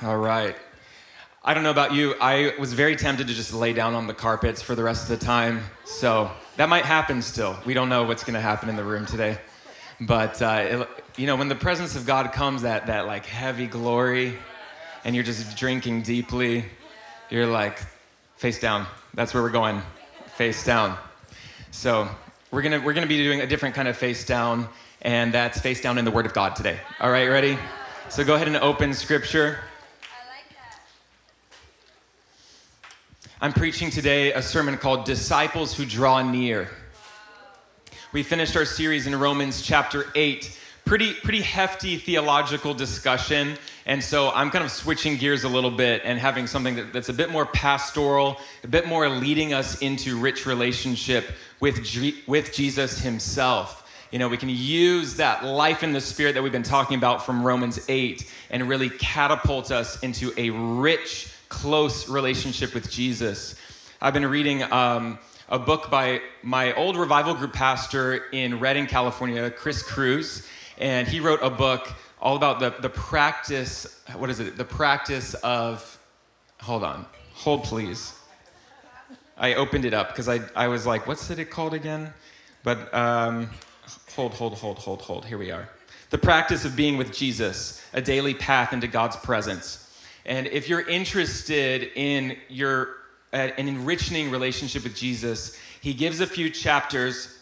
All right. I don't know about you. I was very tempted to just lay down on the carpets for the rest of the time. So that might happen still. We don't know what's going to happen in the room today. But, uh, it, you know, when the presence of God comes, that, that like heavy glory, and you're just drinking deeply, you're like, face down. That's where we're going, face down. So we're going to we're gonna be doing a different kind of face down, and that's face down in the Word of God today. All right, ready? So go ahead and open Scripture. I'm preaching today a sermon called Disciples Who Draw Near. We finished our series in Romans chapter 8. Pretty, pretty hefty theological discussion. And so I'm kind of switching gears a little bit and having something that, that's a bit more pastoral, a bit more leading us into rich relationship with, G- with Jesus himself. You know, we can use that life in the spirit that we've been talking about from Romans 8 and really catapult us into a rich close relationship with Jesus. I've been reading um, a book by my old revival group pastor in Redding, California, Chris Cruz, and he wrote a book all about the, the practice, what is it? The practice of, hold on, hold please. I opened it up because I, I was like, what's it called again? But um, hold, hold, hold, hold, hold. Here we are. The practice of being with Jesus, a daily path into God's presence. And if you're interested in your uh, an enriching relationship with Jesus, he gives a few chapters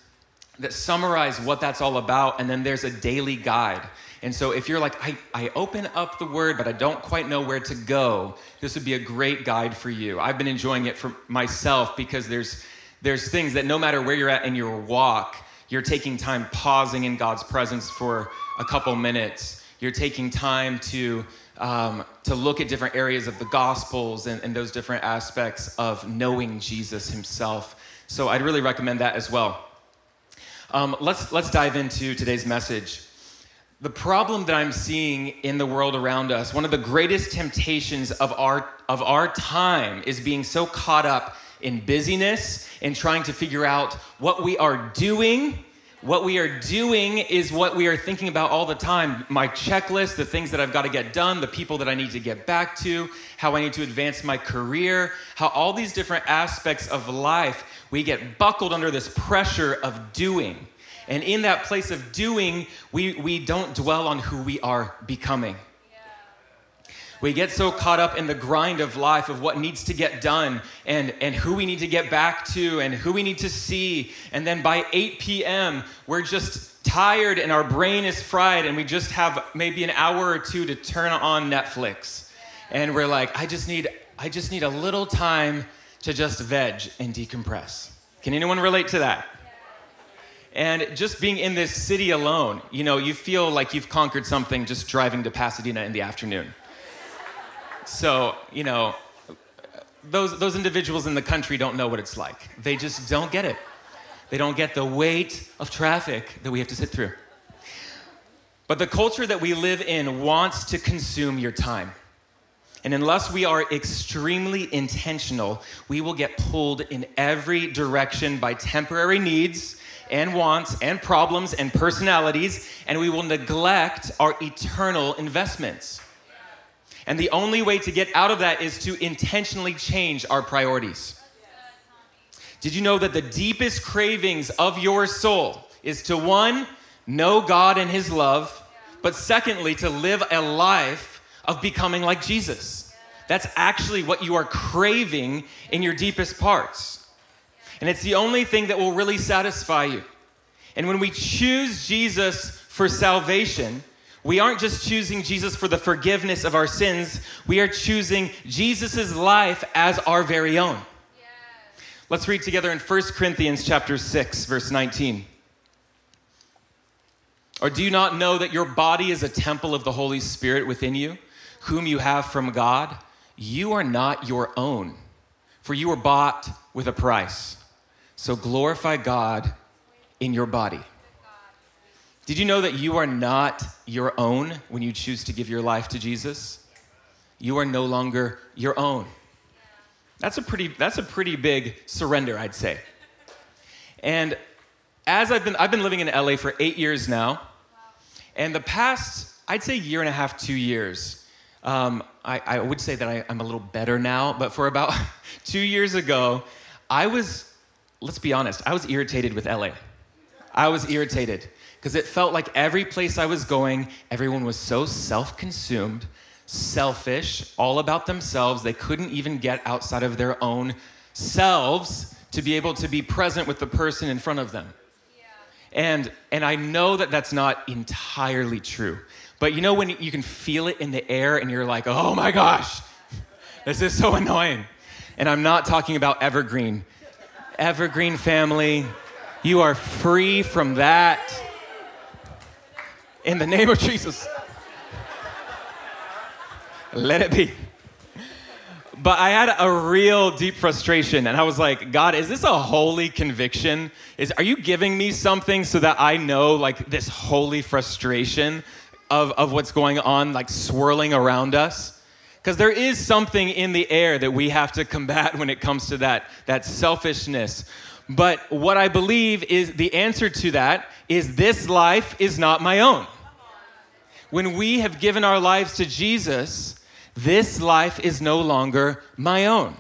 that summarize what that's all about, and then there's a daily guide. And so if you're like, I, I open up the word, but I don't quite know where to go, this would be a great guide for you. I've been enjoying it for myself because there's there's things that no matter where you're at in your walk, you're taking time pausing in God's presence for a couple minutes. You're taking time to um, to look at different areas of the Gospels and, and those different aspects of knowing Jesus himself. So I'd really recommend that as well. Um, let's, let's dive into today's message. The problem that I'm seeing in the world around us, one of the greatest temptations of our, of our time is being so caught up in busyness and trying to figure out what we are doing what we are doing is what we are thinking about all the time my checklist, the things that I've got to get done, the people that I need to get back to, how I need to advance my career, how all these different aspects of life, we get buckled under this pressure of doing. And in that place of doing, we, we don't dwell on who we are becoming. We get so caught up in the grind of life of what needs to get done and, and who we need to get back to and who we need to see. And then by 8 p.m., we're just tired and our brain is fried and we just have maybe an hour or two to turn on Netflix. And we're like, I just need, I just need a little time to just veg and decompress. Can anyone relate to that? And just being in this city alone, you know, you feel like you've conquered something just driving to Pasadena in the afternoon. So, you know, those, those individuals in the country don't know what it's like. They just don't get it. They don't get the weight of traffic that we have to sit through. But the culture that we live in wants to consume your time. And unless we are extremely intentional, we will get pulled in every direction by temporary needs and wants and problems and personalities, and we will neglect our eternal investments. And the only way to get out of that is to intentionally change our priorities. Did you know that the deepest cravings of your soul is to one, know God and His love, but secondly, to live a life of becoming like Jesus? That's actually what you are craving in your deepest parts. And it's the only thing that will really satisfy you. And when we choose Jesus for salvation, we aren't just choosing Jesus for the forgiveness of our sins, we are choosing Jesus' life as our very own. Let's read together in 1 Corinthians chapter 6 verse 19. Or do you not know that your body is a temple of the Holy Spirit within you, whom you have from God? You are not your own, for you were bought with a price. So glorify God in your body. Did you know that you are not your own when you choose to give your life to Jesus? You are no longer your own. That's a pretty, that's a pretty big surrender, I'd say. And as I've been, I've been living in LA for eight years now, and the past, I'd say year and a half, two years, Um, I, I, would say that I, I'm a little better now, but for about two years ago, I was, let's be honest, I was irritated with LA. I was irritated because it felt like every place I was going, everyone was so self consumed, selfish, all about themselves. They couldn't even get outside of their own selves to be able to be present with the person in front of them. And, and I know that that's not entirely true. But you know when you can feel it in the air and you're like, oh my gosh, this is so annoying. And I'm not talking about Evergreen. Evergreen family, you are free from that. In the name of Jesus. Let it be. But I had a real deep frustration, and I was like, God, is this a holy conviction? Is, are you giving me something so that I know, like, this holy frustration of, of what's going on, like, swirling around us? Because there is something in the air that we have to combat when it comes to that, that selfishness. But what I believe is the answer to that is this life is not my own. When we have given our lives to Jesus, this life is no longer my own.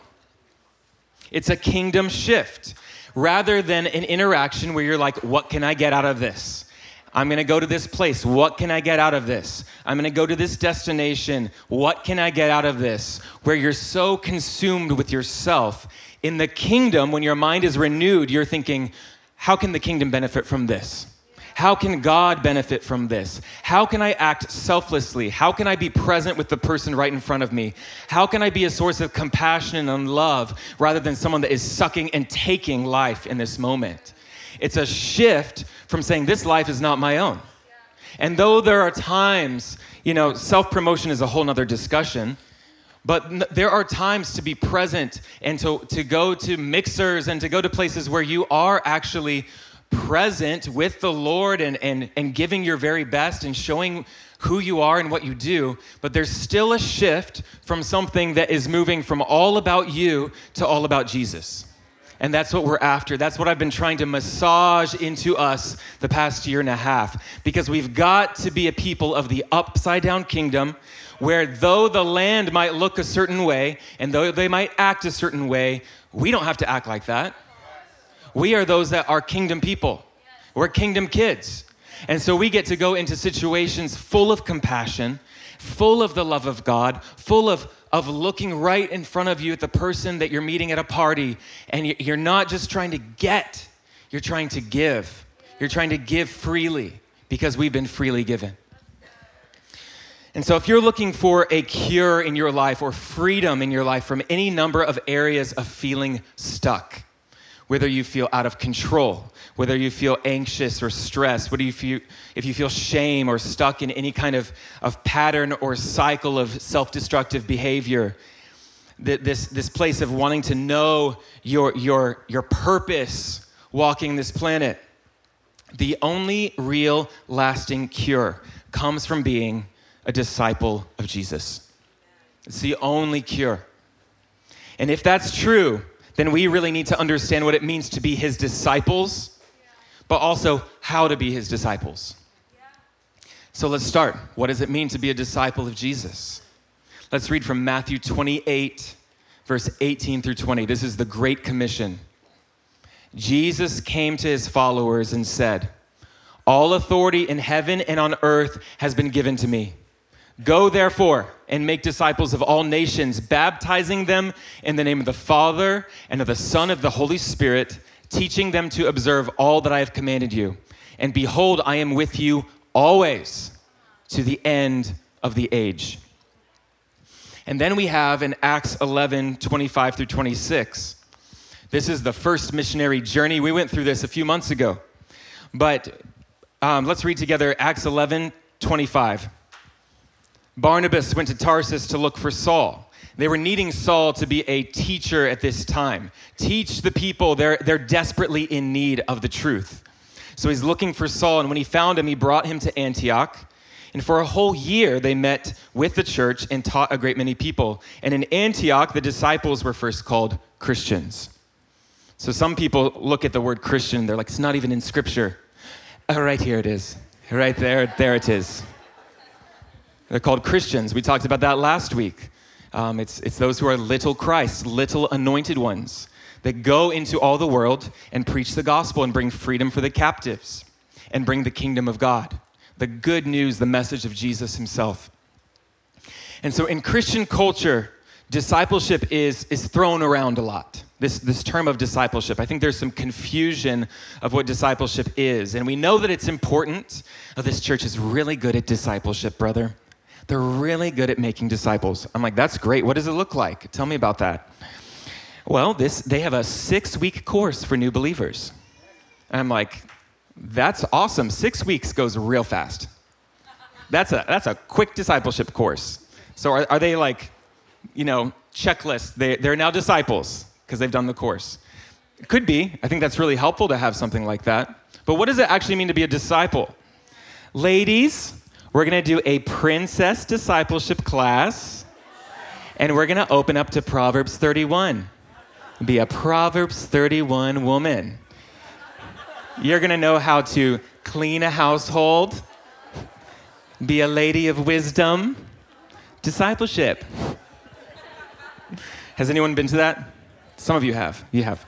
It's a kingdom shift rather than an interaction where you're like, what can I get out of this? I'm gonna go to this place. What can I get out of this? I'm gonna go to this destination. What can I get out of this? Where you're so consumed with yourself. In the kingdom, when your mind is renewed, you're thinking, how can the kingdom benefit from this? How can God benefit from this? How can I act selflessly? How can I be present with the person right in front of me? How can I be a source of compassion and love rather than someone that is sucking and taking life in this moment? It's a shift from saying, This life is not my own. And though there are times, you know, self promotion is a whole nother discussion. But there are times to be present and to, to go to mixers and to go to places where you are actually present with the Lord and, and, and giving your very best and showing who you are and what you do, but there's still a shift from something that is moving from all about you to all about Jesus. And that's what we're after. That's what I've been trying to massage into us the past year and a half. Because we've got to be a people of the upside down kingdom where though the land might look a certain way and though they might act a certain way, we don't have to act like that. We are those that are kingdom people. We're kingdom kids. And so we get to go into situations full of compassion, full of the love of God, full of, of looking right in front of you at the person that you're meeting at a party. And you're not just trying to get, you're trying to give. You're trying to give freely because we've been freely given. And so, if you're looking for a cure in your life or freedom in your life from any number of areas of feeling stuck, whether you feel out of control, whether you feel anxious or stressed, whether you feel, if you feel shame or stuck in any kind of, of pattern or cycle of self destructive behavior, this, this place of wanting to know your, your, your purpose walking this planet, the only real lasting cure comes from being a disciple of Jesus. It's the only cure. And if that's true, then we really need to understand what it means to be his disciples, but also how to be his disciples. So let's start. What does it mean to be a disciple of Jesus? Let's read from Matthew 28, verse 18 through 20. This is the Great Commission. Jesus came to his followers and said, All authority in heaven and on earth has been given to me. Go therefore and make disciples of all nations, baptizing them in the name of the Father and of the Son of the Holy Spirit, teaching them to observe all that I have commanded you. And behold, I am with you always to the end of the age. And then we have in Acts 11 25 through 26. This is the first missionary journey. We went through this a few months ago. But um, let's read together Acts 11 25. Barnabas went to Tarsus to look for Saul. They were needing Saul to be a teacher at this time. Teach the people, they're, they're desperately in need of the truth. So he's looking for Saul, and when he found him, he brought him to Antioch. And for a whole year, they met with the church and taught a great many people. And in Antioch, the disciples were first called Christians. So some people look at the word Christian, they're like, it's not even in scripture. Oh, right here it is. Right there, there it is. They're called Christians. We talked about that last week. Um, it's, it's those who are little Christ, little anointed ones that go into all the world and preach the gospel and bring freedom for the captives and bring the kingdom of God, the good news, the message of Jesus himself. And so in Christian culture, discipleship is, is thrown around a lot. This, this term of discipleship. I think there's some confusion of what discipleship is. And we know that it's important. Oh, this church is really good at discipleship, brother. They're really good at making disciples. I'm like, that's great. What does it look like? Tell me about that. Well, this they have a six week course for new believers. And I'm like, that's awesome. Six weeks goes real fast. That's a that's a quick discipleship course. So are, are they like, you know, checklist? They, they're now disciples because they've done the course. Could be. I think that's really helpful to have something like that. But what does it actually mean to be a disciple? Ladies, we're going to do a princess discipleship class, and we're going to open up to Proverbs 31. Be a Proverbs 31 woman. You're going to know how to clean a household, be a lady of wisdom, discipleship. Has anyone been to that? Some of you have. You have.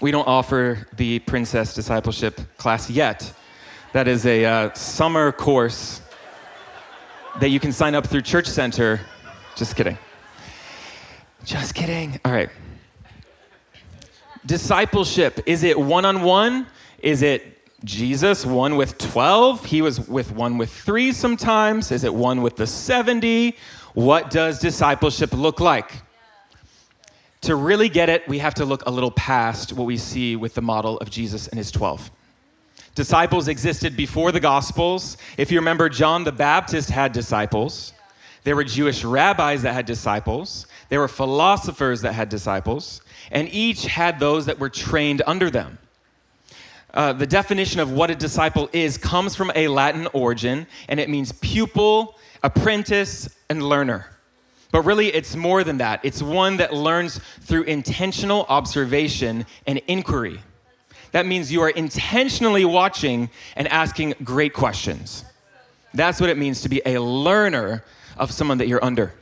We don't offer the princess discipleship class yet. That is a uh, summer course that you can sign up through Church Center. Just kidding. Just kidding. All right. Discipleship is it one on one? Is it Jesus, one with 12? He was with one with three sometimes. Is it one with the 70? What does discipleship look like? To really get it, we have to look a little past what we see with the model of Jesus and his 12. Disciples existed before the Gospels. If you remember, John the Baptist had disciples. There were Jewish rabbis that had disciples. There were philosophers that had disciples. And each had those that were trained under them. Uh, the definition of what a disciple is comes from a Latin origin, and it means pupil, apprentice, and learner. But really, it's more than that. It's one that learns through intentional observation and inquiry. That means you are intentionally watching and asking great questions. That's what it means to be a learner of someone that you're under.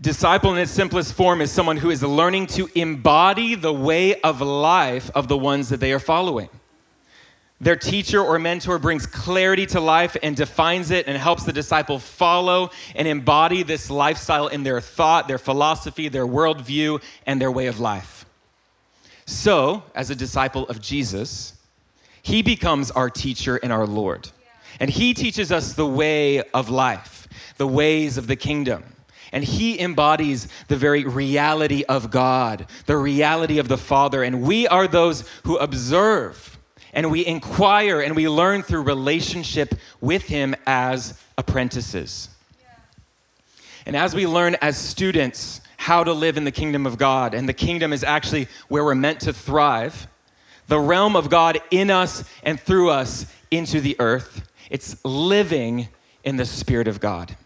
Disciple in its simplest form is someone who is learning to embody the way of life of the ones that they are following. Their teacher or mentor brings clarity to life and defines it and helps the disciple follow and embody this lifestyle in their thought, their philosophy, their worldview, and their way of life. So, as a disciple of Jesus, he becomes our teacher and our Lord. And he teaches us the way of life, the ways of the kingdom. And he embodies the very reality of God, the reality of the Father. And we are those who observe and we inquire and we learn through relationship with him as apprentices. And as we learn as students, how to live in the kingdom of God. And the kingdom is actually where we're meant to thrive. The realm of God in us and through us into the earth. It's living in the Spirit of God.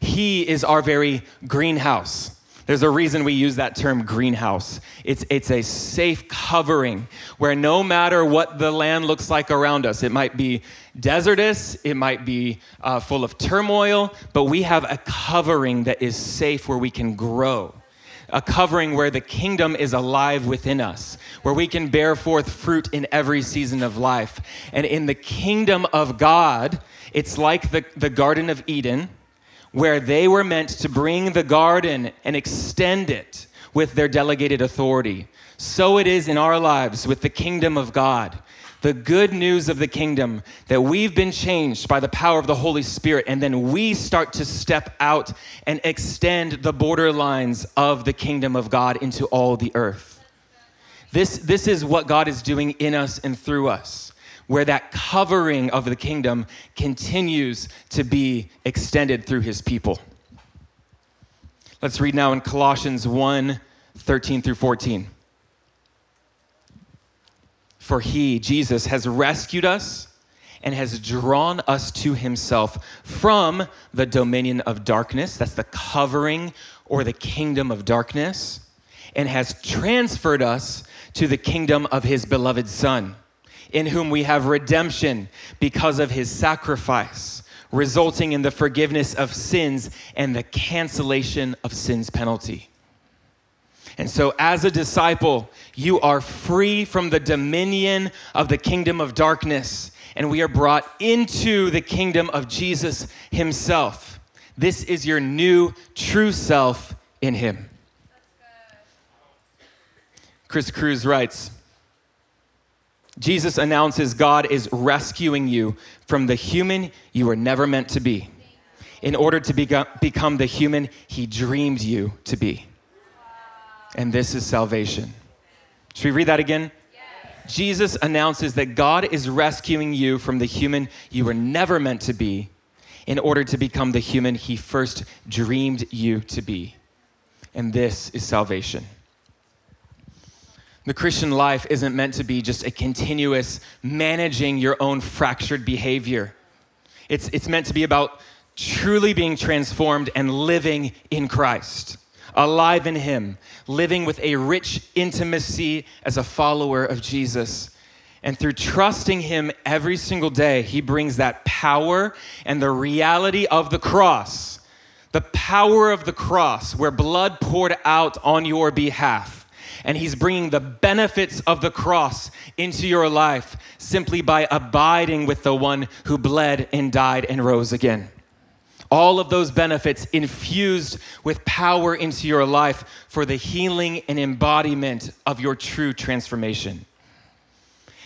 He is our very greenhouse. There's a reason we use that term greenhouse. It's, it's a safe covering where no matter what the land looks like around us, it might be desertous, it might be uh, full of turmoil, but we have a covering that is safe where we can grow. A covering where the kingdom is alive within us, where we can bear forth fruit in every season of life. And in the kingdom of God, it's like the, the Garden of Eden where they were meant to bring the garden and extend it with their delegated authority. So it is in our lives with the kingdom of God. The good news of the kingdom that we've been changed by the power of the Holy Spirit, and then we start to step out and extend the borderlines of the kingdom of God into all the earth. This, this is what God is doing in us and through us where that covering of the kingdom continues to be extended through his people. Let's read now in Colossians 1 13 through 14. For he, Jesus, has rescued us and has drawn us to himself from the dominion of darkness, that's the covering or the kingdom of darkness, and has transferred us to the kingdom of his beloved Son in whom we have redemption because of his sacrifice, resulting in the forgiveness of sins and the cancellation of sin's penalty. And so, as a disciple, you are free from the dominion of the kingdom of darkness, and we are brought into the kingdom of Jesus himself. This is your new true self in him. Chris Cruz writes Jesus announces God is rescuing you from the human you were never meant to be in order to become the human he dreamed you to be. And this is salvation. Should we read that again? Yes. Jesus announces that God is rescuing you from the human you were never meant to be in order to become the human he first dreamed you to be. And this is salvation. The Christian life isn't meant to be just a continuous managing your own fractured behavior. It's, it's meant to be about truly being transformed and living in Christ, alive in Him, living with a rich intimacy as a follower of Jesus. And through trusting Him every single day, He brings that power and the reality of the cross, the power of the cross, where blood poured out on your behalf and He's bringing the benefits of the cross into your life simply by abiding with the one who bled and died and rose again. All of those benefits infused with power into your life for the healing and embodiment of your true transformation.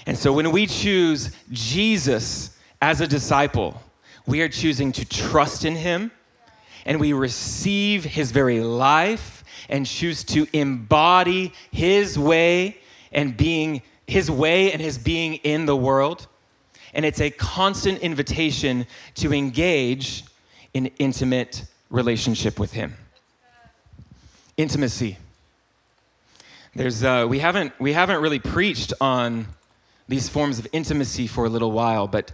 And so when we choose Jesus as a disciple, we are choosing to trust in him and we receive his very life and choose to embody his way and being his way and his being in the world. And it's a constant invitation to engage in intimate relationship with him. Intimacy. There's, uh, we, haven't, we haven't really preached on these forms of intimacy for a little while, but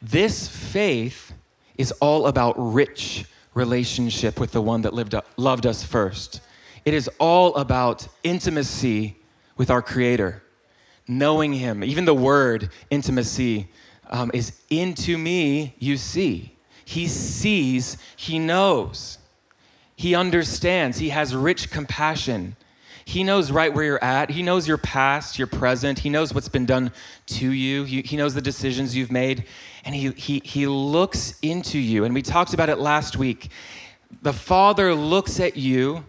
this faith is all about rich relationship with the one that lived, loved us first. It is all about intimacy with our Creator, knowing Him. Even the word intimacy um, is into me, you see. He sees, He knows, He understands, He has rich compassion. He knows right where you're at. He knows your past, your present. He knows what's been done to you. He, he knows the decisions you've made. And he, he, he looks into you. And we talked about it last week. The Father looks at you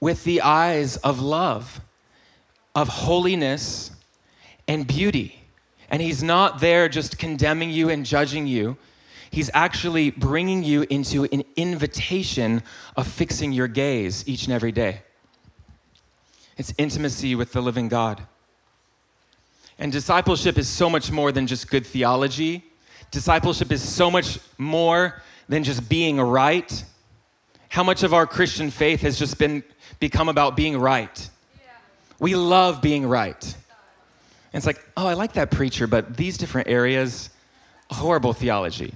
with the eyes of love, of holiness, and beauty. And He's not there just condemning you and judging you. He's actually bringing you into an invitation of fixing your gaze each and every day. It's intimacy with the living God. And discipleship is so much more than just good theology. Discipleship is so much more than just being right. How much of our Christian faith has just been become about being right. We love being right. And it's like, oh, I like that preacher, but these different areas, horrible theology.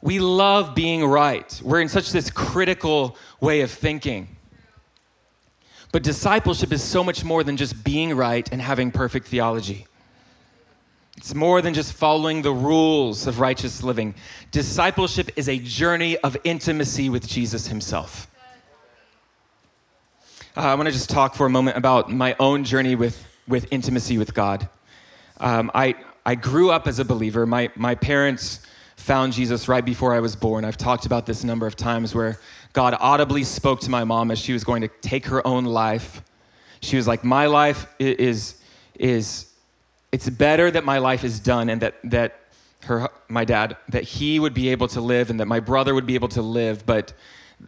We love being right. We're in such this critical way of thinking. But discipleship is so much more than just being right and having perfect theology. It's more than just following the rules of righteous living. Discipleship is a journey of intimacy with Jesus himself. Uh, I want to just talk for a moment about my own journey with, with intimacy with God. Um, I, I grew up as a believer. My, my parents found Jesus right before I was born. I've talked about this a number of times where God audibly spoke to my mom as she was going to take her own life. She was like, My life is, is it's better that my life is done and that, that her, my dad, that he would be able to live and that my brother would be able to live, but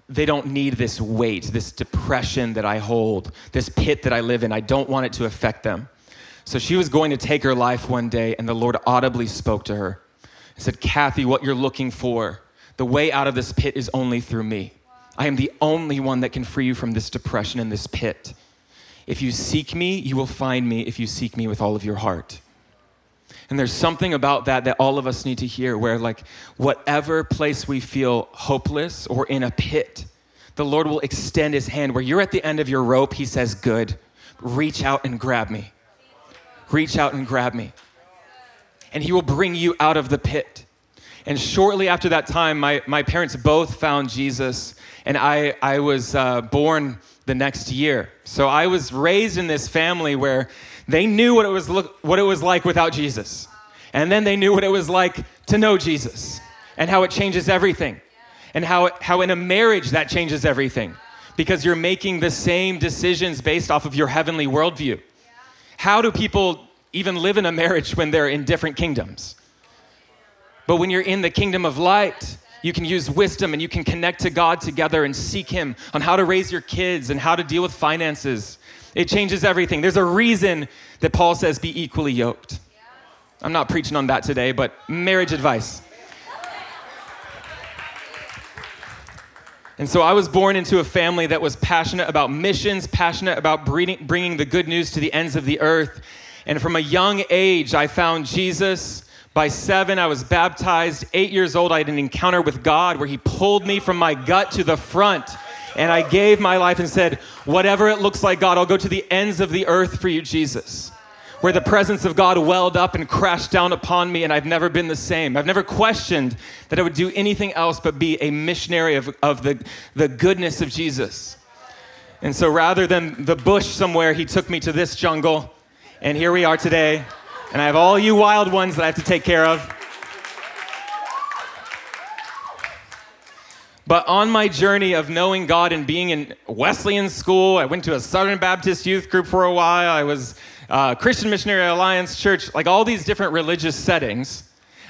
they don't need this weight, this depression that I hold, this pit that I live in. I don't want it to affect them. So she was going to take her life one day, and the Lord audibly spoke to her and said, Kathy, what you're looking for, the way out of this pit is only through me. I am the only one that can free you from this depression and this pit. If you seek me, you will find me if you seek me with all of your heart. And there's something about that that all of us need to hear where, like, whatever place we feel hopeless or in a pit, the Lord will extend his hand. Where you're at the end of your rope, he says, Good, reach out and grab me. reach out and grab me. And He will bring you out of the pit. And shortly after that time, my, my parents both found Jesus, and I, I was uh, born the next year. So I was raised in this family where they knew what it was, look, what it was like without Jesus. And then they knew what it was like to know Jesus and how it changes everything. And how, how in a marriage that changes everything because you're making the same decisions based off of your heavenly worldview. How do people even live in a marriage when they're in different kingdoms? But when you're in the kingdom of light, you can use wisdom and you can connect to God together and seek Him on how to raise your kids and how to deal with finances. It changes everything. There's a reason that Paul says, be equally yoked. I'm not preaching on that today, but marriage advice. And so I was born into a family that was passionate about missions, passionate about bringing the good news to the ends of the earth. And from a young age, I found Jesus. By seven, I was baptized. Eight years old, I had an encounter with God where He pulled me from my gut to the front. And I gave my life and said, Whatever it looks like, God, I'll go to the ends of the earth for you, Jesus. Where the presence of God welled up and crashed down upon me, and I've never been the same. I've never questioned that I would do anything else but be a missionary of, of the, the goodness of Jesus. And so rather than the bush somewhere, He took me to this jungle, and here we are today. And I have all you wild ones that I have to take care of. But on my journey of knowing God and being in Wesleyan school, I went to a Southern Baptist youth group for a while. I was uh, Christian Missionary Alliance Church, like all these different religious settings.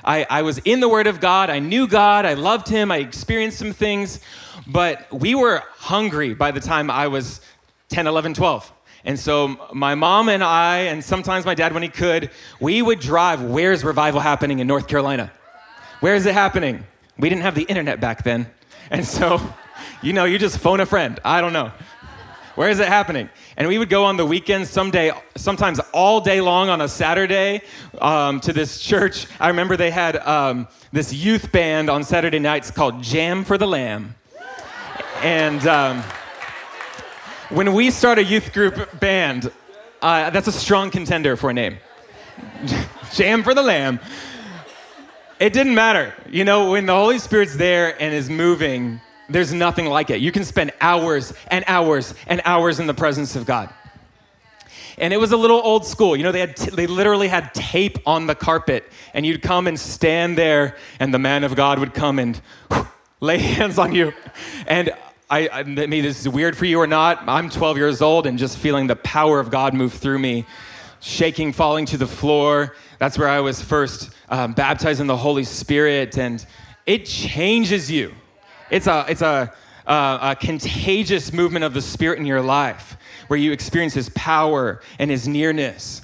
I, I was in the Word of God. I knew God. I loved Him. I experienced some things. But we were hungry by the time I was 10, 11, 12. And so my mom and I, and sometimes my dad when he could, we would drive. Where's revival happening in North Carolina? Where is it happening? We didn't have the internet back then. And so, you know, you just phone a friend. I don't know. Where is it happening? And we would go on the weekends, someday, sometimes all day long on a Saturday, um, to this church. I remember they had um, this youth band on Saturday nights called Jam for the Lamb. And um, when we start a youth group band, uh, that's a strong contender for a name. Jam for the Lamb. It didn't matter. You know, when the Holy Spirit's there and is moving, there's nothing like it. You can spend hours and hours and hours in the presence of God. And it was a little old school. You know, they, had t- they literally had tape on the carpet, and you'd come and stand there, and the man of God would come and lay hands on you. And I, I maybe this is weird for you or not. I'm 12 years old and just feeling the power of God move through me, shaking, falling to the floor. That's where I was first um, baptized in the Holy Spirit, and it changes you. It's a it's a, a, a contagious movement of the Spirit in your life, where you experience His power and His nearness.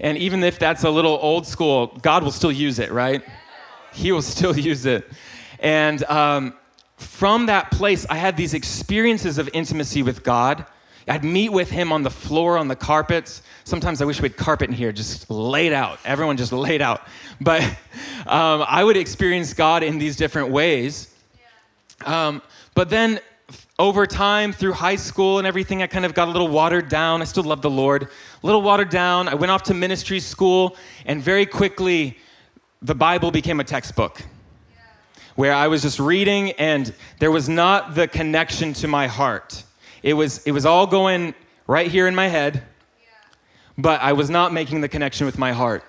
And even if that's a little old school, God will still use it, right? He will still use it. And um, from that place, I had these experiences of intimacy with God. I'd meet with him on the floor, on the carpets. Sometimes I wish we had carpet in here, just laid out. Everyone just laid out. But um, I would experience God in these different ways. Um, but then over time, through high school and everything, I kind of got a little watered down. I still love the Lord. A little watered down. I went off to ministry school, and very quickly, the Bible became a textbook where I was just reading and there was not the connection to my heart. It was, it was all going right here in my head, but I was not making the connection with my heart.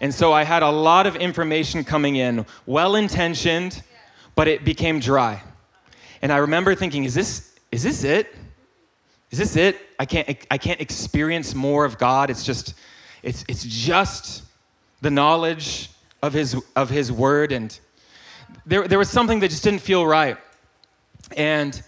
And so I had a lot of information coming in, well intentioned, but it became dry. And I remember thinking, is this, is this it? Is this it? I can't, I can't experience more of God. It's just, it's, it's just the knowledge of his, of his word and there, there was something that just didn't feel right. And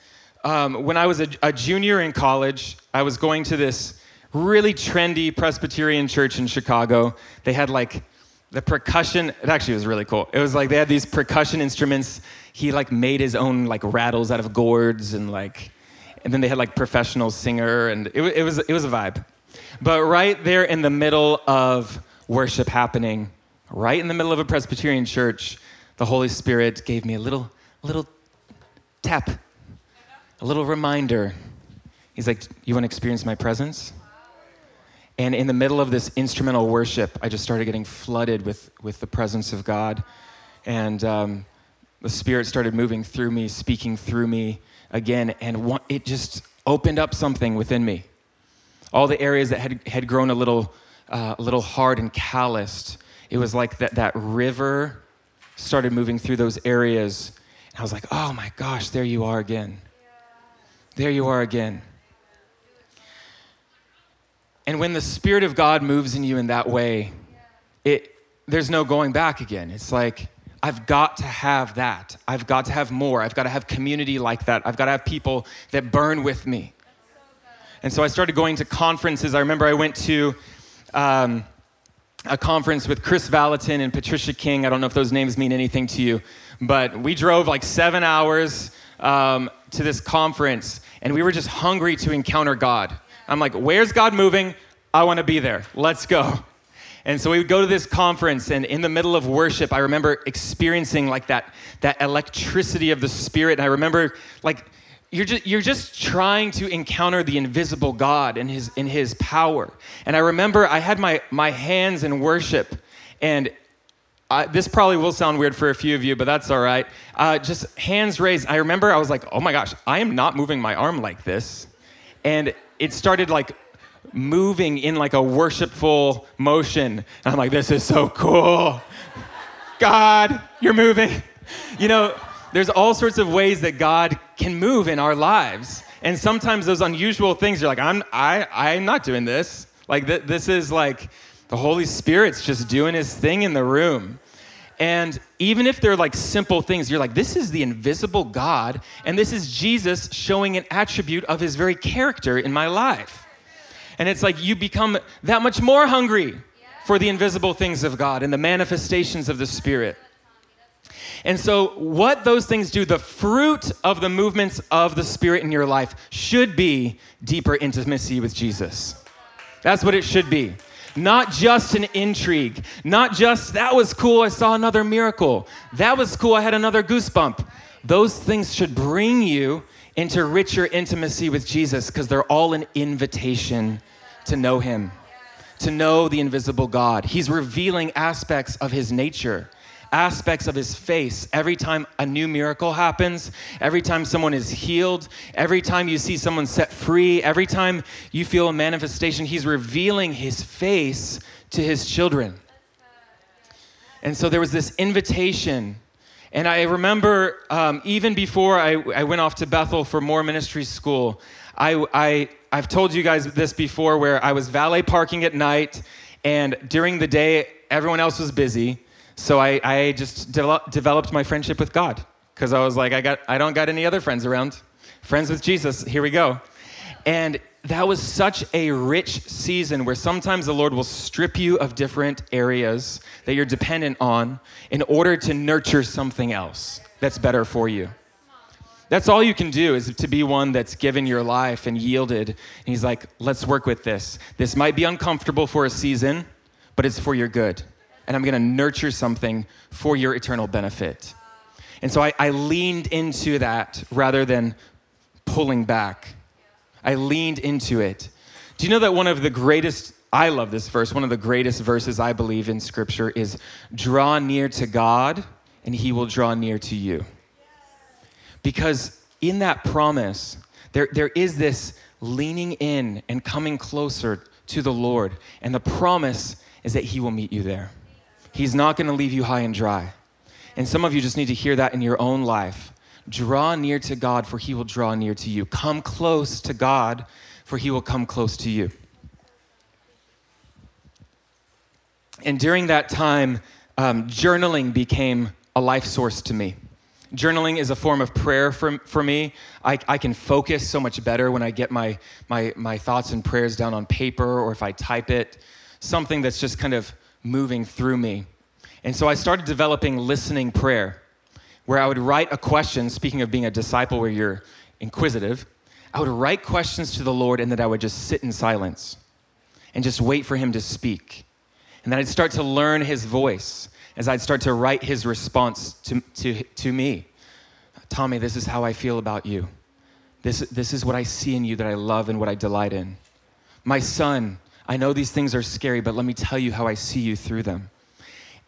um, when I was a, a junior in college, I was going to this really trendy Presbyterian church in Chicago. They had like the percussion, it actually was really cool. It was like they had these percussion instruments. He like made his own like rattles out of gourds and like, and then they had like professional singer and it, it was, it was a vibe. But right there in the middle of worship happening, right in the middle of a Presbyterian church, the Holy Spirit gave me a little, little tap, a little reminder. He's like, You want to experience my presence? And in the middle of this instrumental worship, I just started getting flooded with, with the presence of God. And um, the Spirit started moving through me, speaking through me again. And one, it just opened up something within me. All the areas that had, had grown a little, uh, a little hard and calloused, it was like that, that river started moving through those areas. And I was like, oh my gosh, there you are again. There you are again. And when the Spirit of God moves in you in that way, it, there's no going back again. It's like, I've got to have that. I've got to have more. I've got to have community like that. I've got to have people that burn with me. And so I started going to conferences. I remember I went to um, a conference with Kris Vallotton and Patricia King. I don't know if those names mean anything to you, but we drove like seven hours um, to this conference, and we were just hungry to encounter God. I'm like, where's God moving? I want to be there. Let's go. And so we would go to this conference, and in the middle of worship, I remember experiencing like that, that electricity of the Spirit. And I remember like you're just, you're just trying to encounter the invisible God in his, in his power. And I remember I had my, my hands in worship, and This probably will sound weird for a few of you, but that's all right. Uh, just hands raised. I remember I was like, oh my gosh, I am not moving my arm like this. And it started like moving in like a worshipful motion. And I'm like, this is so cool. God, you're moving. You know, there's all sorts of ways that God can move in our lives. And sometimes those unusual things, you're like, I'm, I, I'm not doing this. Like, th- this is like the Holy Spirit's just doing his thing in the room. And even if they're like simple things, you're like, this is the invisible God, and this is Jesus showing an attribute of his very character in my life. And it's like you become that much more hungry for the invisible things of God and the manifestations of the Spirit. And so, what those things do, the fruit of the movements of the Spirit in your life should be deeper intimacy with Jesus. That's what it should be. Not just an intrigue, not just, that was cool, I saw another miracle. That was cool, I had another goosebump. Those things should bring you into richer intimacy with Jesus because they're all an invitation to know Him, to know the invisible God. He's revealing aspects of His nature aspects of his face every time a new miracle happens, every time someone is healed, every time you see someone set free, every time you feel a manifestation, he's revealing his face to his children. And so there was this invitation. And I remember um, even before I, I, went off to Bethel for more ministry school, I, I, I've told you guys this before where I was valet parking at night, and during the day, everyone else was busy. So I, I just de- developed my friendship with God because I was like, I, got, I don't got any other friends around. Friends with Jesus, here we go. And that was such a rich season where sometimes the Lord will strip you of different areas that you're dependent on in order to nurture something else that's better for you. That's all you can do is to be one that's given your life and yielded. And he's like, let's work with this. This might be uncomfortable for a season, but it's for your good and I'm going to nurture something for your eternal benefit. And so I, I, leaned into that rather than pulling back. I leaned into it. Do you know that one of the greatest, I love this verse, one of the greatest verses I believe in Scripture is draw near to God and he will draw near to you. Because in that promise, there, there is this leaning in and coming closer to the Lord. And the promise is that he will meet you there. He's not going to leave you high and dry. And some of you just need to hear that in your own life. Draw near to God, for he will draw near to you. Come close to God, for he will come close to you. And during that time, um, journaling became a life source to me. Journaling is a form of prayer for, for me. I, I can focus so much better when I get my, my, my thoughts and prayers down on paper or if I type it. Something that's just kind of moving through me. And so I started developing listening prayer, where I would write a question, speaking of being a disciple where you're inquisitive, I would write questions to the Lord and then I would just sit in silence and just wait for Him to speak. And then I'd start to learn His voice as I'd start to write His response to, to, to me. Tommy, this is how I feel about you. This, this is what I see in you that I love and what I delight in. My son, I know these things are scary, but let me tell you how I see you through them.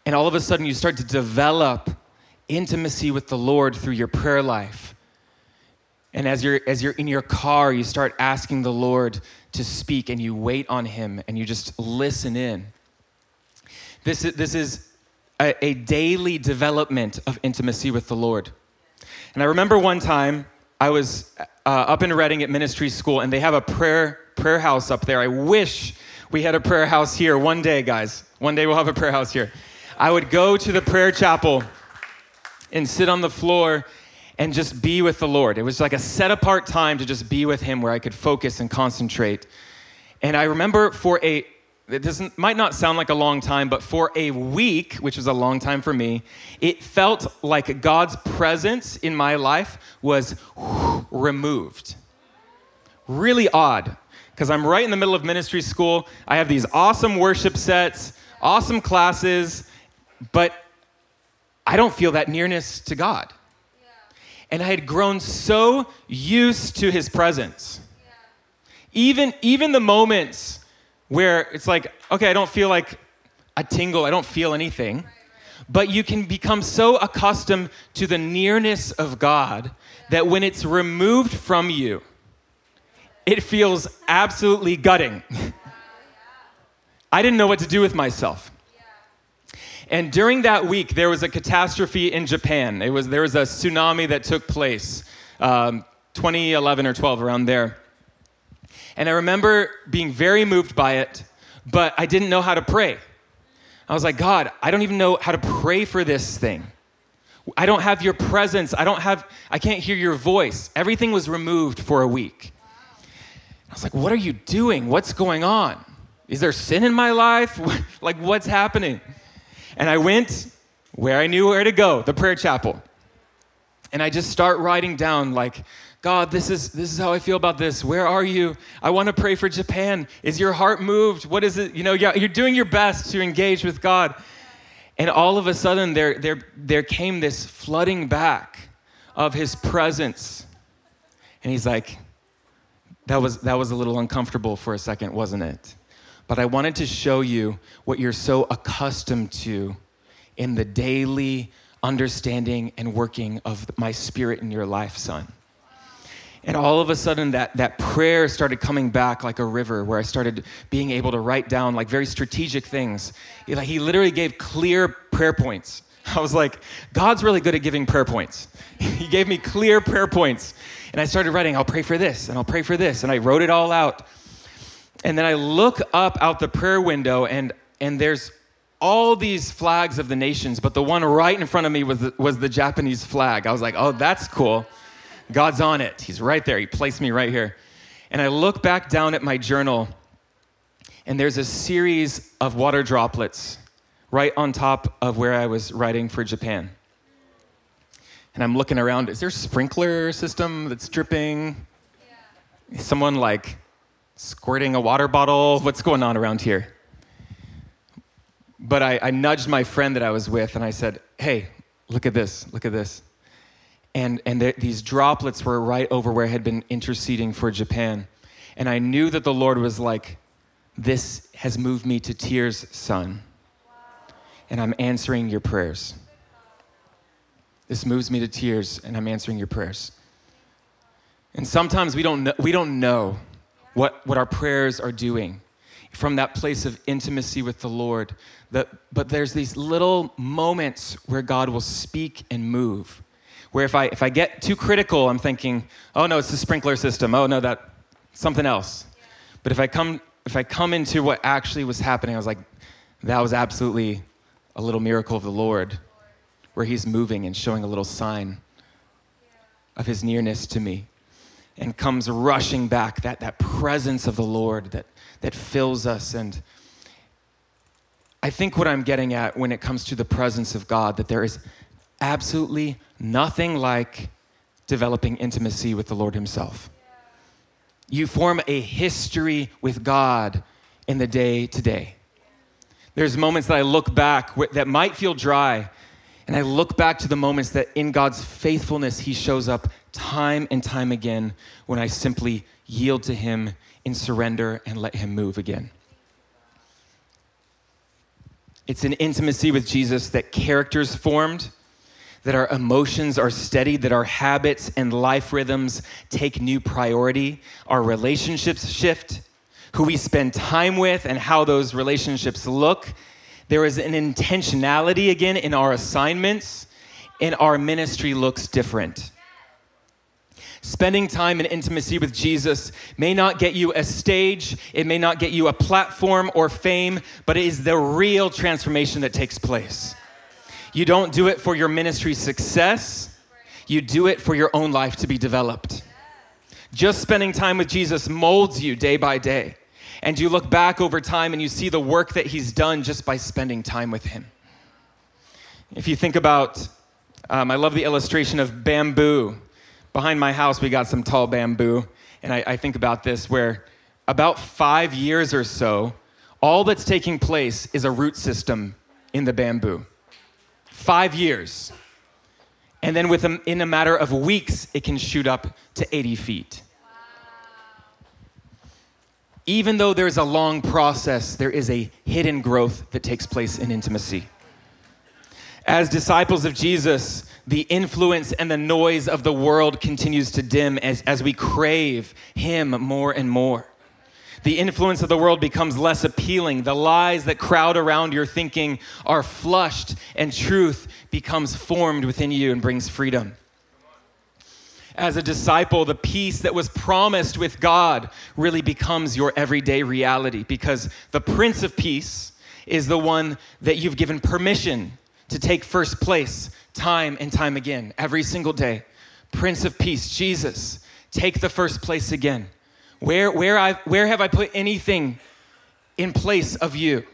And all of a sudden, you start to develop intimacy with the Lord through your prayer life. And as you're, as you're in your car, you start asking the Lord to speak and you wait on Him and you just listen in. This is, this is a, a daily development of intimacy with the Lord. And I remember one time I was uh, up in Redding at ministry school, and they have a prayer prayer house up there. I wish we had a prayer house here one day, guys. One day we'll have a prayer house here. I would go to the prayer chapel and sit on the floor and just be with the Lord. It was like a set apart time to just be with Him where I could focus and concentrate. And I remember for a it doesn't might not sound like a long time, but for a week, which was a long time for me, it felt like God's presence in my life was removed. Really odd, because I'm right in the middle of ministry school. I have these awesome worship sets, awesome classes, but I don't feel that nearness to God. And I had grown so used to his presence. Even, even the moments where it's like, okay, I don't feel like a tingle, I don't feel anything. But you can become so accustomed to the nearness of God that when it's removed from you, it feels absolutely gutting. I didn't know what to do with myself. And during that week, there was a catastrophe in Japan. It was, there was a tsunami that took place, um, 2011 or 12, around there. And I remember being very moved by it, but I didn't know how to pray. I was like, God, I don't even know how to pray for this thing. I don't have your presence. I don't have, I can't hear your voice. Everything was removed for a week. I was like, what are you doing? What's going on? Is there sin in my life? like, what's happening? And I went where I knew where to go, the prayer chapel. And I just start writing down, like, God, this is, this is how I feel about this. Where are you? I want to pray for Japan. Is your heart moved? What is it? You know, you're doing your best to engage with God. And all of a sudden, there, there, there came this flooding back of his presence. And he's like, that was, that was a little uncomfortable for a second, wasn't it? But I wanted to show you what you're so accustomed to in the daily understanding and working of my spirit in your life, son. And all of a sudden, that, that prayer started coming back like a river, where I started being able to write down like very strategic things. Like, he literally gave clear prayer points. I was like, God's really good at giving prayer points. he gave me clear prayer points. And I started writing, I'll pray for this, and I'll pray for this. And I wrote it all out. And then I look up out the prayer window, and, and there's all these flags of the nations, but the one right in front of me was the, was the Japanese flag. I was like, oh, that's cool. God's on it. He's right there. He placed me right here. And I look back down at my journal, and there's a series of water droplets right on top of where I was writing for Japan. And I'm looking around. Is there a sprinkler system that's dripping? Yeah. Someone like squirting a water bottle? What's going on around here? But I, I nudged my friend that I was with and I said, Hey, look at this, look at this and, and the, these droplets were right over where I had been interceding for Japan. And I knew that the Lord was like, This has moved me to tears, son. And I'm answering your prayers. This moves me to tears, and I'm answering your prayers. And sometimes we don't know, we don't know what, what our prayers are doing from that place of intimacy with the Lord. That, but there's these little moments where God will speak and move where if I, if I get too critical, I'm thinking, oh no, it's the sprinkler system. Oh no, that something else. But if I come if I come into what actually was happening, I was like, that was absolutely a little miracle of the Lord, where He's moving and showing a little sign of His nearness to me, and comes rushing back that that presence of the Lord that that fills us and. I think what I'm getting at when it comes to the presence of God, that there is absolutely nothing like developing intimacy with the Lord Himself. You form a history with God in the day to day. There's moments that I look back that might feel dry, and I look back to the moments that in God's faithfulness, He shows up time and time again when I simply yield to Him in surrender and let Him move again. It's an intimacy with Jesus that characters formed, that our emotions are steadied, that our habits and life rhythms take new priority, our relationships shift, who we spend time with and how those relationships look. There is an intentionality again in our assignments, and our ministry looks different. Spending time in intimacy with Jesus may not get you a stage, it may not get you a platform or fame, but it is the real transformation that takes place. You don't do it for your ministry success, you do it for your own life to be developed. Just spending time with Jesus molds you day by day. And you look back over time and you see the work that he's done just by spending time with him. If you think about, um, I love the illustration of bamboo behind my house, we got some tall bamboo. And I, I think about this where about five years or so, all that's taking place is a root system in the bamboo. Five years. And then within in a matter of weeks, it can shoot up to 80 feet. Even though there's a long process, there is a hidden growth that takes place in intimacy. As disciples of Jesus, the influence and the noise of the world continues to dim as, as we crave Him more and more. The influence of the world becomes less appealing. The lies that crowd around your thinking are flushed, and truth becomes formed within you and brings freedom. As a disciple, the peace that was promised with God really becomes your everyday reality because the Prince of Peace is the one that you've given permission to take first place time and time again, every single day. Prince of Peace, Jesus, take the first place again. Where, where, I, where have I put anything in place of you?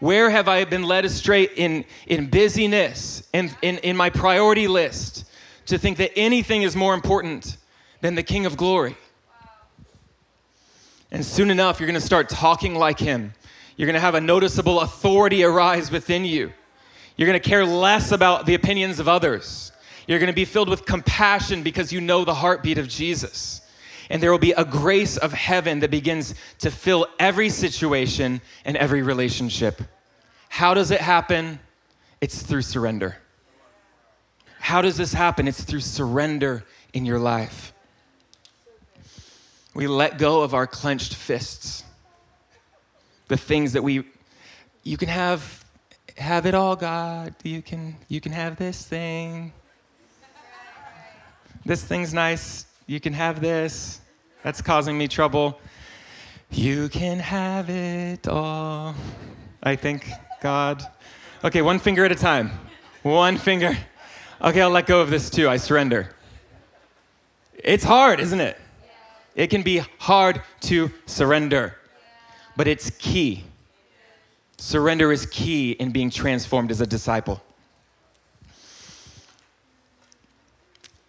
Where have I been led astray in, in busyness, in, in, in my priority list, to think that anything is more important than the King of glory? And soon enough, you're gonna start talking like him. You're gonna have a noticeable authority arise within you. You're going to care less about the opinions of others. You're going to be filled with compassion because you know the heartbeat of Jesus. And there will be a grace of heaven that begins to fill every situation and every relationship. How does it happen? It's through surrender. How does this happen? It's through surrender in your life. We let go of our clenched fists. The things that we, you can have have it all, God. You can, you can have this thing. This thing's nice. You can have this. That's causing me trouble. You can have it all. I think, God. Okay, one finger at a time. One finger. Okay, I'll let go of this too. I surrender. It's hard, isn't it? It can be hard to surrender, but it's key. Surrender is key in being transformed as a disciple.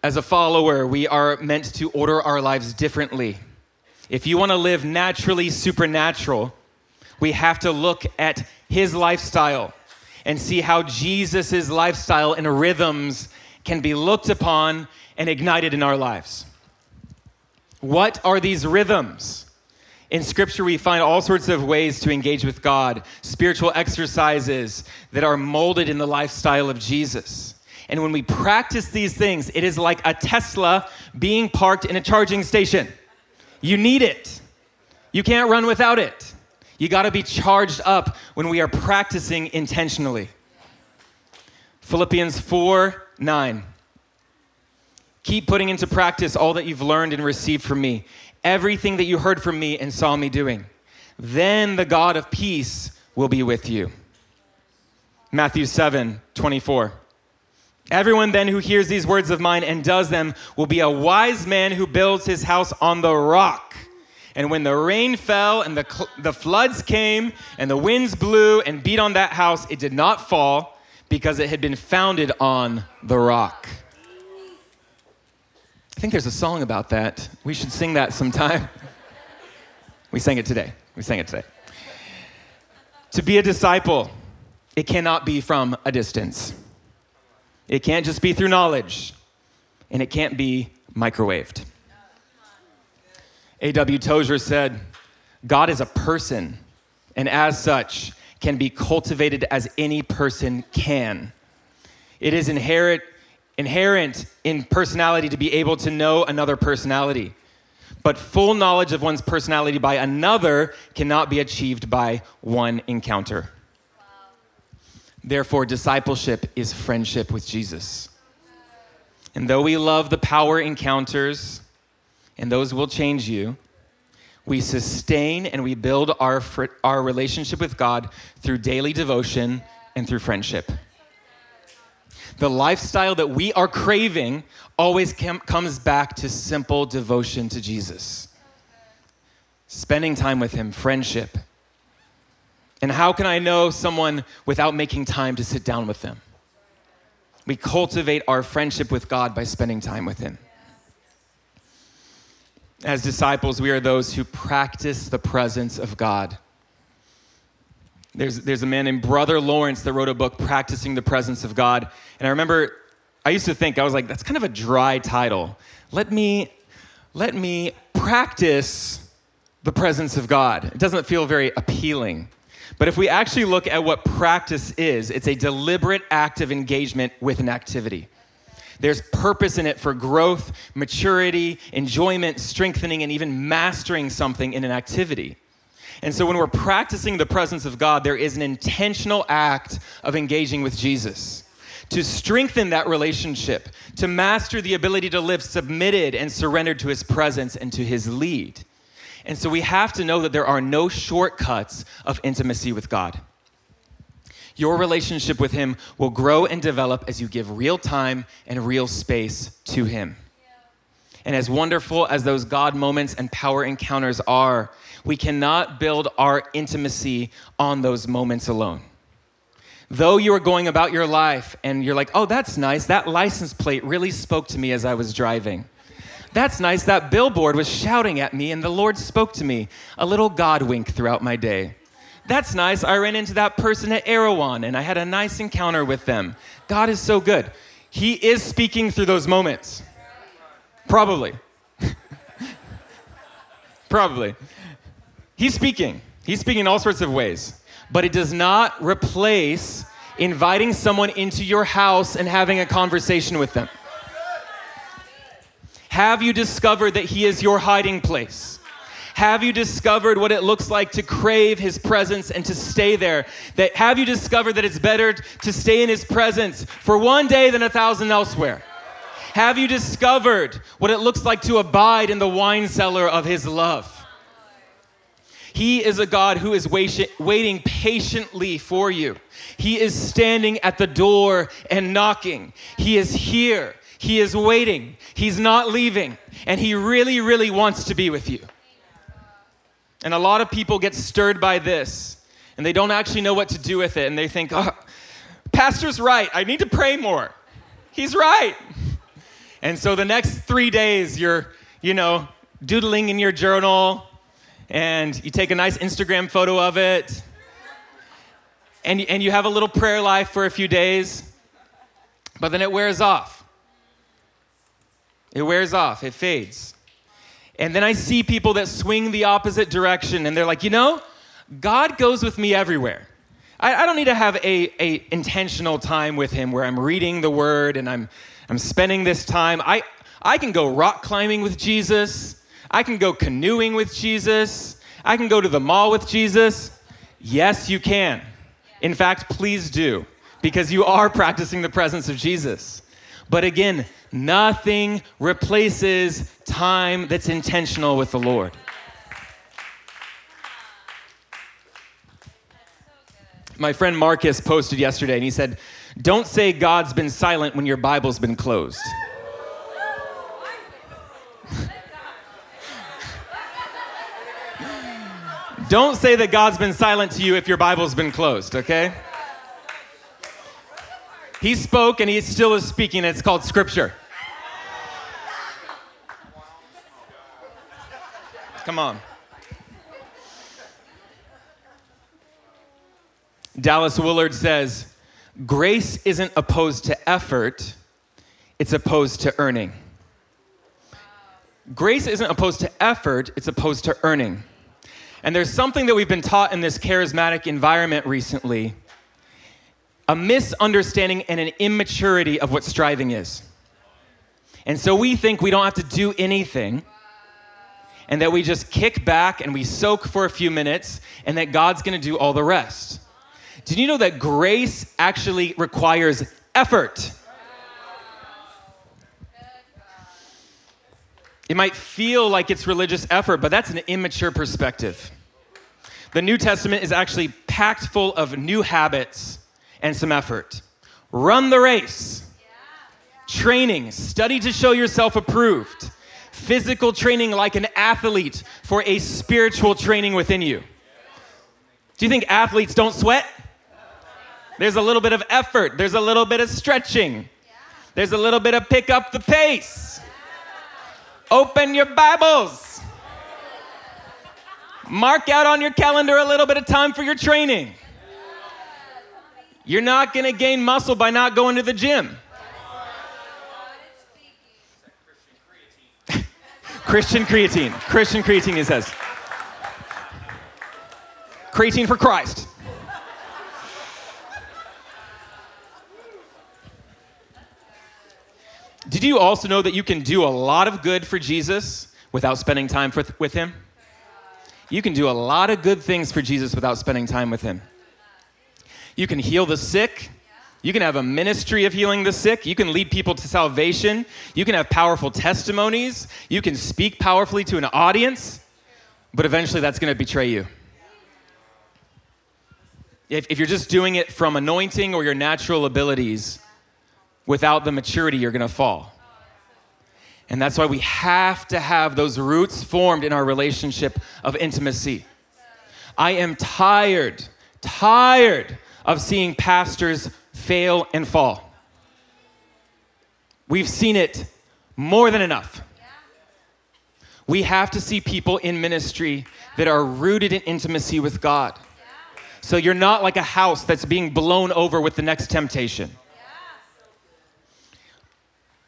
As a follower, we are meant to order our lives differently. If you want to live naturally supernatural, we have to look at his lifestyle and see how Jesus' lifestyle and rhythms can be looked upon and ignited in our lives. What are these rhythms? In Scripture, we find all sorts of ways to engage with God, spiritual exercises that are molded in the lifestyle of Jesus. And when we practice these things, it is like a Tesla being parked in a charging station. You need it, you can't run without it. You got to be charged up when we are practicing intentionally. Philippians 4 9. Keep putting into practice all that you've learned and received from me everything that you heard from me and saw me doing. Then the God of peace will be with you. Matthew 7 24. Everyone then who hears these words of mine and does them will be a wise man who builds his house on the rock. And when the rain fell and the, cl- the floods came and the winds blew and beat on that house, it did not fall because it had been founded on the rock. I think there's a song about that. We should sing that sometime. we sang it today. We sang it today. To be a disciple, it cannot be from a distance. It can't just be through knowledge, and it can't be microwaved. A.W. Tozer said, God is a person, and as such, can be cultivated as any person can. It is inherent, inherent in personality to be able to know another personality. But full knowledge of one's personality by another cannot be achieved by one encounter. Therefore, discipleship is friendship with Jesus. And though we love the power encounters, and those will change you, we sustain and we build our, fr- our relationship with God through daily devotion and through friendship. The lifestyle that we are craving always com- comes back to simple devotion to Jesus, spending time with Him, friendship. And how can I know someone without making time to sit down with them? We cultivate our friendship with God by spending time with Him. As disciples, we are those who practice the presence of God. There's, there's a man named Brother Lawrence that wrote a book, Practicing the Presence of God. And I remember, I used to think, I was like, that's kind of a dry title. Let me, let me practice the presence of God. It doesn't feel very appealing. But if we actually look at what practice is, it's a deliberate act of engagement with an activity. There's purpose in it for growth, maturity, enjoyment, strengthening, and even mastering something in an activity. And so when we're practicing the presence of God, there is an intentional act of engaging with Jesus. To strengthen that relationship, to master the ability to live submitted and surrendered to his presence and to his lead. And so we have to know that there are no shortcuts of intimacy with God. Your relationship with Him will grow and develop as you give real time and real space to Him. And as wonderful as those God moments and power encounters are, we cannot build our intimacy on those moments alone. Though you are going about your life and you're like, oh, that's nice, that license plate really spoke to me as I was driving. That's nice, that billboard was shouting at me and the Lord spoke to me. A little God wink throughout my day. That's nice. I ran into that person at Erewhon and I had a nice encounter with them. God is so good. He is speaking through those moments. Probably. Probably. He's speaking. He's speaking in all sorts of ways. But it does not replace inviting someone into your house and having a conversation with them. Have you discovered that He is your hiding place? Have you discovered what it looks like to crave his presence and to stay there? That have you discovered that it's better to stay in his presence for one day than a thousand elsewhere? Have you discovered what it looks like to abide in the wine cellar of his love? He is a God who is waiting patiently for you. He is standing at the door and knocking. He is here. He is waiting. He's not leaving. And he really, really wants to be with you. And a lot of people get stirred by this and they don't actually know what to do with it. And they think, oh, Pastor's right. I need to pray more. He's right. And so the next three days, you're, you know, doodling in your journal and you take a nice Instagram photo of it. And, and you have a little prayer life for a few days, but then it wears off. It wears off, it fades. And then I see people that swing the opposite direction and they're like, you know, God goes with me everywhere. I, I don't need to have a, a intentional time with him where I'm reading the word and I'm, I'm spending this time. I, I can go rock climbing with Jesus. I can go canoeing with Jesus. I can go to the mall with Jesus. Yes, you can. In fact, please do, because you are practicing the presence of Jesus. But again, Nothing replaces time that's intentional with the Lord. My friend Marcus posted yesterday and he said, Don't say God's been silent when your Bible's been closed. Don't say that God's been silent to you if your Bible's been closed, okay? He spoke and he still is speaking. It's called Scripture. Come on. Dallas Willard says, Grace isn't opposed to effort, it's opposed to earning. Grace isn't opposed to effort, it's opposed to earning. And there's something that we've been taught in this charismatic environment recently a misunderstanding and an immaturity of what striving is. And so we think we don't have to do anything and that we just kick back and we soak for a few minutes and that God's gonna do all the rest. Did you know that grace actually requires effort? It might feel like it's religious effort, but that's an immature perspective. The New Testament is actually packed full of new habits and some effort. Run the race. Training, study to show yourself approved. Physical training like an athlete for a spiritual training within you. Do you think athletes don't sweat? There's a little bit of effort, there's a little bit of stretching, there's a little bit of pick up the pace. Open your Bibles. Mark out on your calendar a little bit of time for your training. You're not going to gain muscle by not going to the gym. Christian creatine. Christian creatine, he says. Creatine for Christ. Did you also know that you can do a lot of good for Jesus without spending time for, with him? You can do a lot of good things for Jesus without spending time with him. You can heal the sick. You can have a ministry of healing the sick. You can lead people to salvation. You can have powerful testimonies. You can speak powerfully to an audience, but eventually that's going to betray you. If, if you're just doing it from anointing or your natural abilities without the maturity, you're going to fall. And that's why we have to have those roots formed in our relationship of intimacy. I am tired, tired of seeing pastors fail and fall. We've seen it more than enough. We have to see people in ministry that are rooted in intimacy with God. So you're not like a house that's being blown over with the next temptation.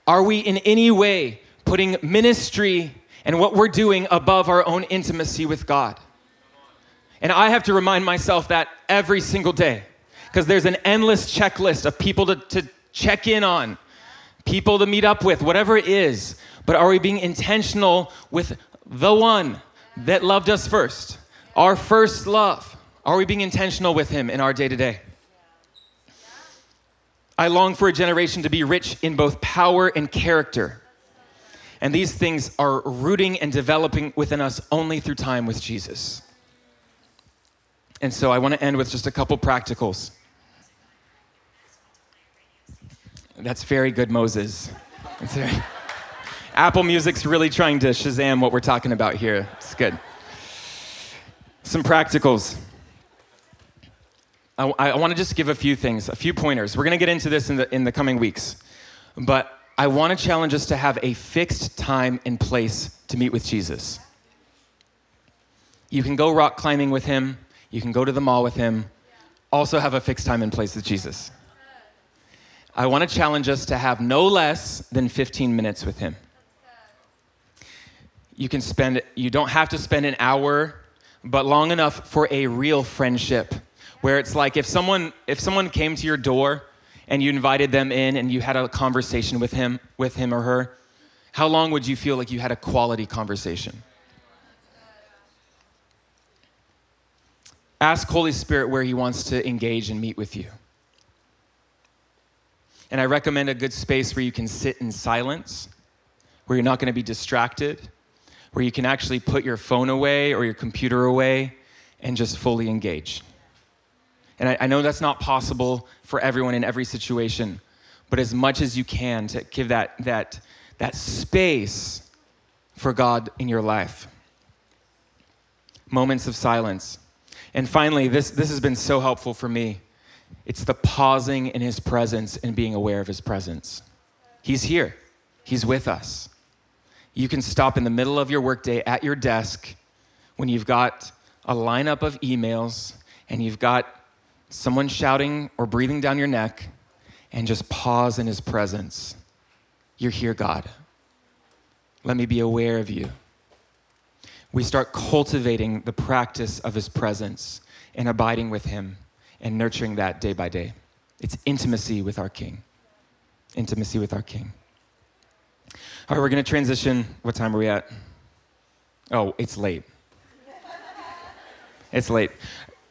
Are we in any way putting ministry and what we're doing above our own intimacy with God? And I have to remind myself that every single day because there's an endless checklist of people to, to check in on, people to meet up with, whatever it is. But are we being intentional with the one that loved us first? Our first love. Are we being intentional with him in our day to day? I long for a generation to be rich in both power and character. And these things are rooting and developing within us only through time with Jesus. And so I want to end with just a couple practicals. That's very good, Moses. Very... Apple Music's really trying to Shazam what we're talking about here. It's good. Some practicals. I, I want to just give a few things, a few pointers. We're going to get into this in the, in the coming weeks. But I want to challenge us to have a fixed time and place to meet with Jesus. You can go rock climbing with him, you can go to the mall with him, also have a fixed time and place with Jesus. I want to challenge us to have no less than 15 minutes with Him. You can spend, you don't have to spend an hour, but long enough for a real friendship where it's like if someone, if someone came to your door and you invited them in and you had a conversation with him, with him or her, how long would you feel like you had a quality conversation? Ask Holy Spirit where He wants to engage and meet with you. And I recommend a good space where you can sit in silence, where you're not going to be distracted, where you can actually put your phone away or your computer away and just fully engage. And I, I know that's not possible for everyone in every situation, but as much as you can to give that, that, that space for God in your life. Moments of silence. And finally, this, this has been so helpful for me. It's the pausing in his presence and being aware of his presence. He's here, he's with us. You can stop in the middle of your workday at your desk when you've got a lineup of emails and you've got someone shouting or breathing down your neck and just pause in his presence. You're here, God. Let me be aware of you. we start cultivating the practice of his presence and abiding with him and nurturing that day by day. It's intimacy with our King. Intimacy with our King. All right, we're going to transition. What time are we at? Oh, it's late. It's late.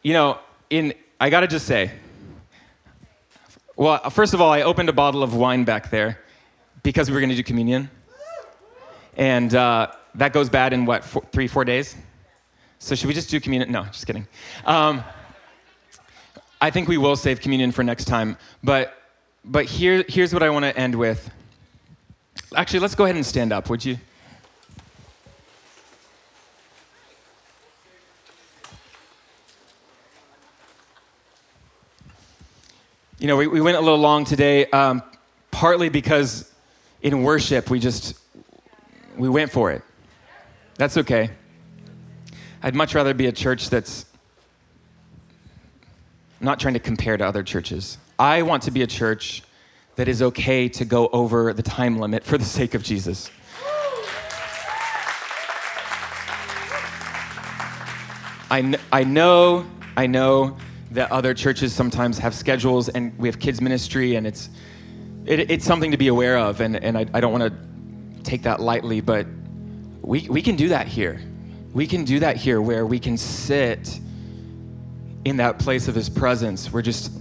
You know, in I got to just say, well, first of all, I opened a bottle of wine back there because we were going to do communion. And uh, that goes bad in what, four, three, four days? So should we just do communion? No, just kidding. Um, I think we will save communion for next time. But, but here, here's what I want to end with. Actually, let's go ahead and stand up, would you? You know, we, we went a little long today, um, partly because in worship we just we went for it. That's okay. I'd much rather be a church that's not trying to compare to other churches. I want to be a church that is okay to go over the time limit for the sake of Jesus. I, kn- I know, I know that other churches sometimes have schedules and we have kids ministry and it's, it, it's something to be aware of and, and I, I don't want to take that lightly, but we, we can do that here. We can do that here where we can sit in that place of his presence. We're just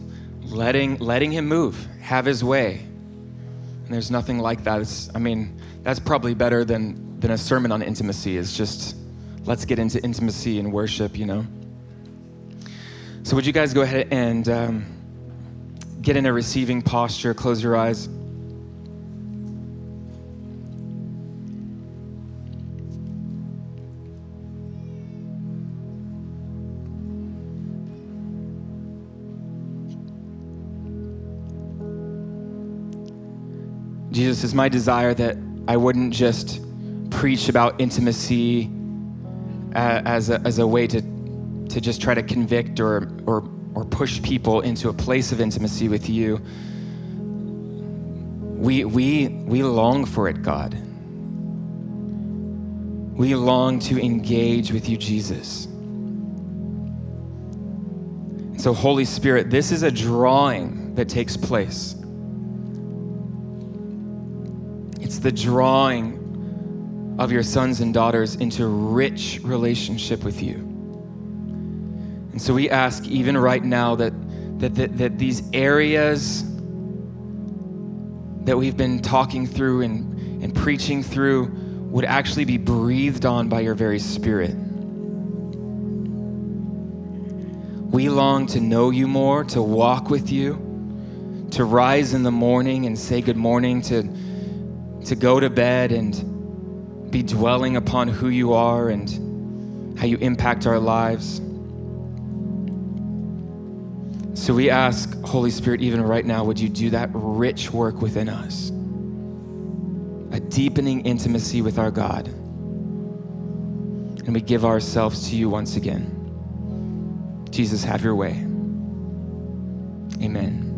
letting, letting him move, have his way. And there's nothing like that. It's, I mean, that's probably better than, than a sermon on intimacy, is just let's get into intimacy and worship, you know? So, would you guys go ahead and um, get in a receiving posture, close your eyes? Jesus, it's my desire that I wouldn't just preach about intimacy as, a, as a way to to just try to convict or, or, or push people into a place of intimacy with you. We, we, we long for it, God. We long to engage with you, Jesus. So, Holy Spirit, this is a drawing that takes place. The drawing of your sons and daughters into rich relationship with you. And so we ask even right now that, that, that, that these areas that we've been talking through and, and preaching through would actually be breathed on by your very spirit. We long to know you more, to walk with you, to rise in the morning and say good morning, to, to go to bed and be dwelling upon who you are and how you impact our lives. So we ask, Holy Spirit, even right now, would you do that rich work within us? A deepening intimacy with our God. And we give ourselves to you once again. Jesus, have your way. Amen.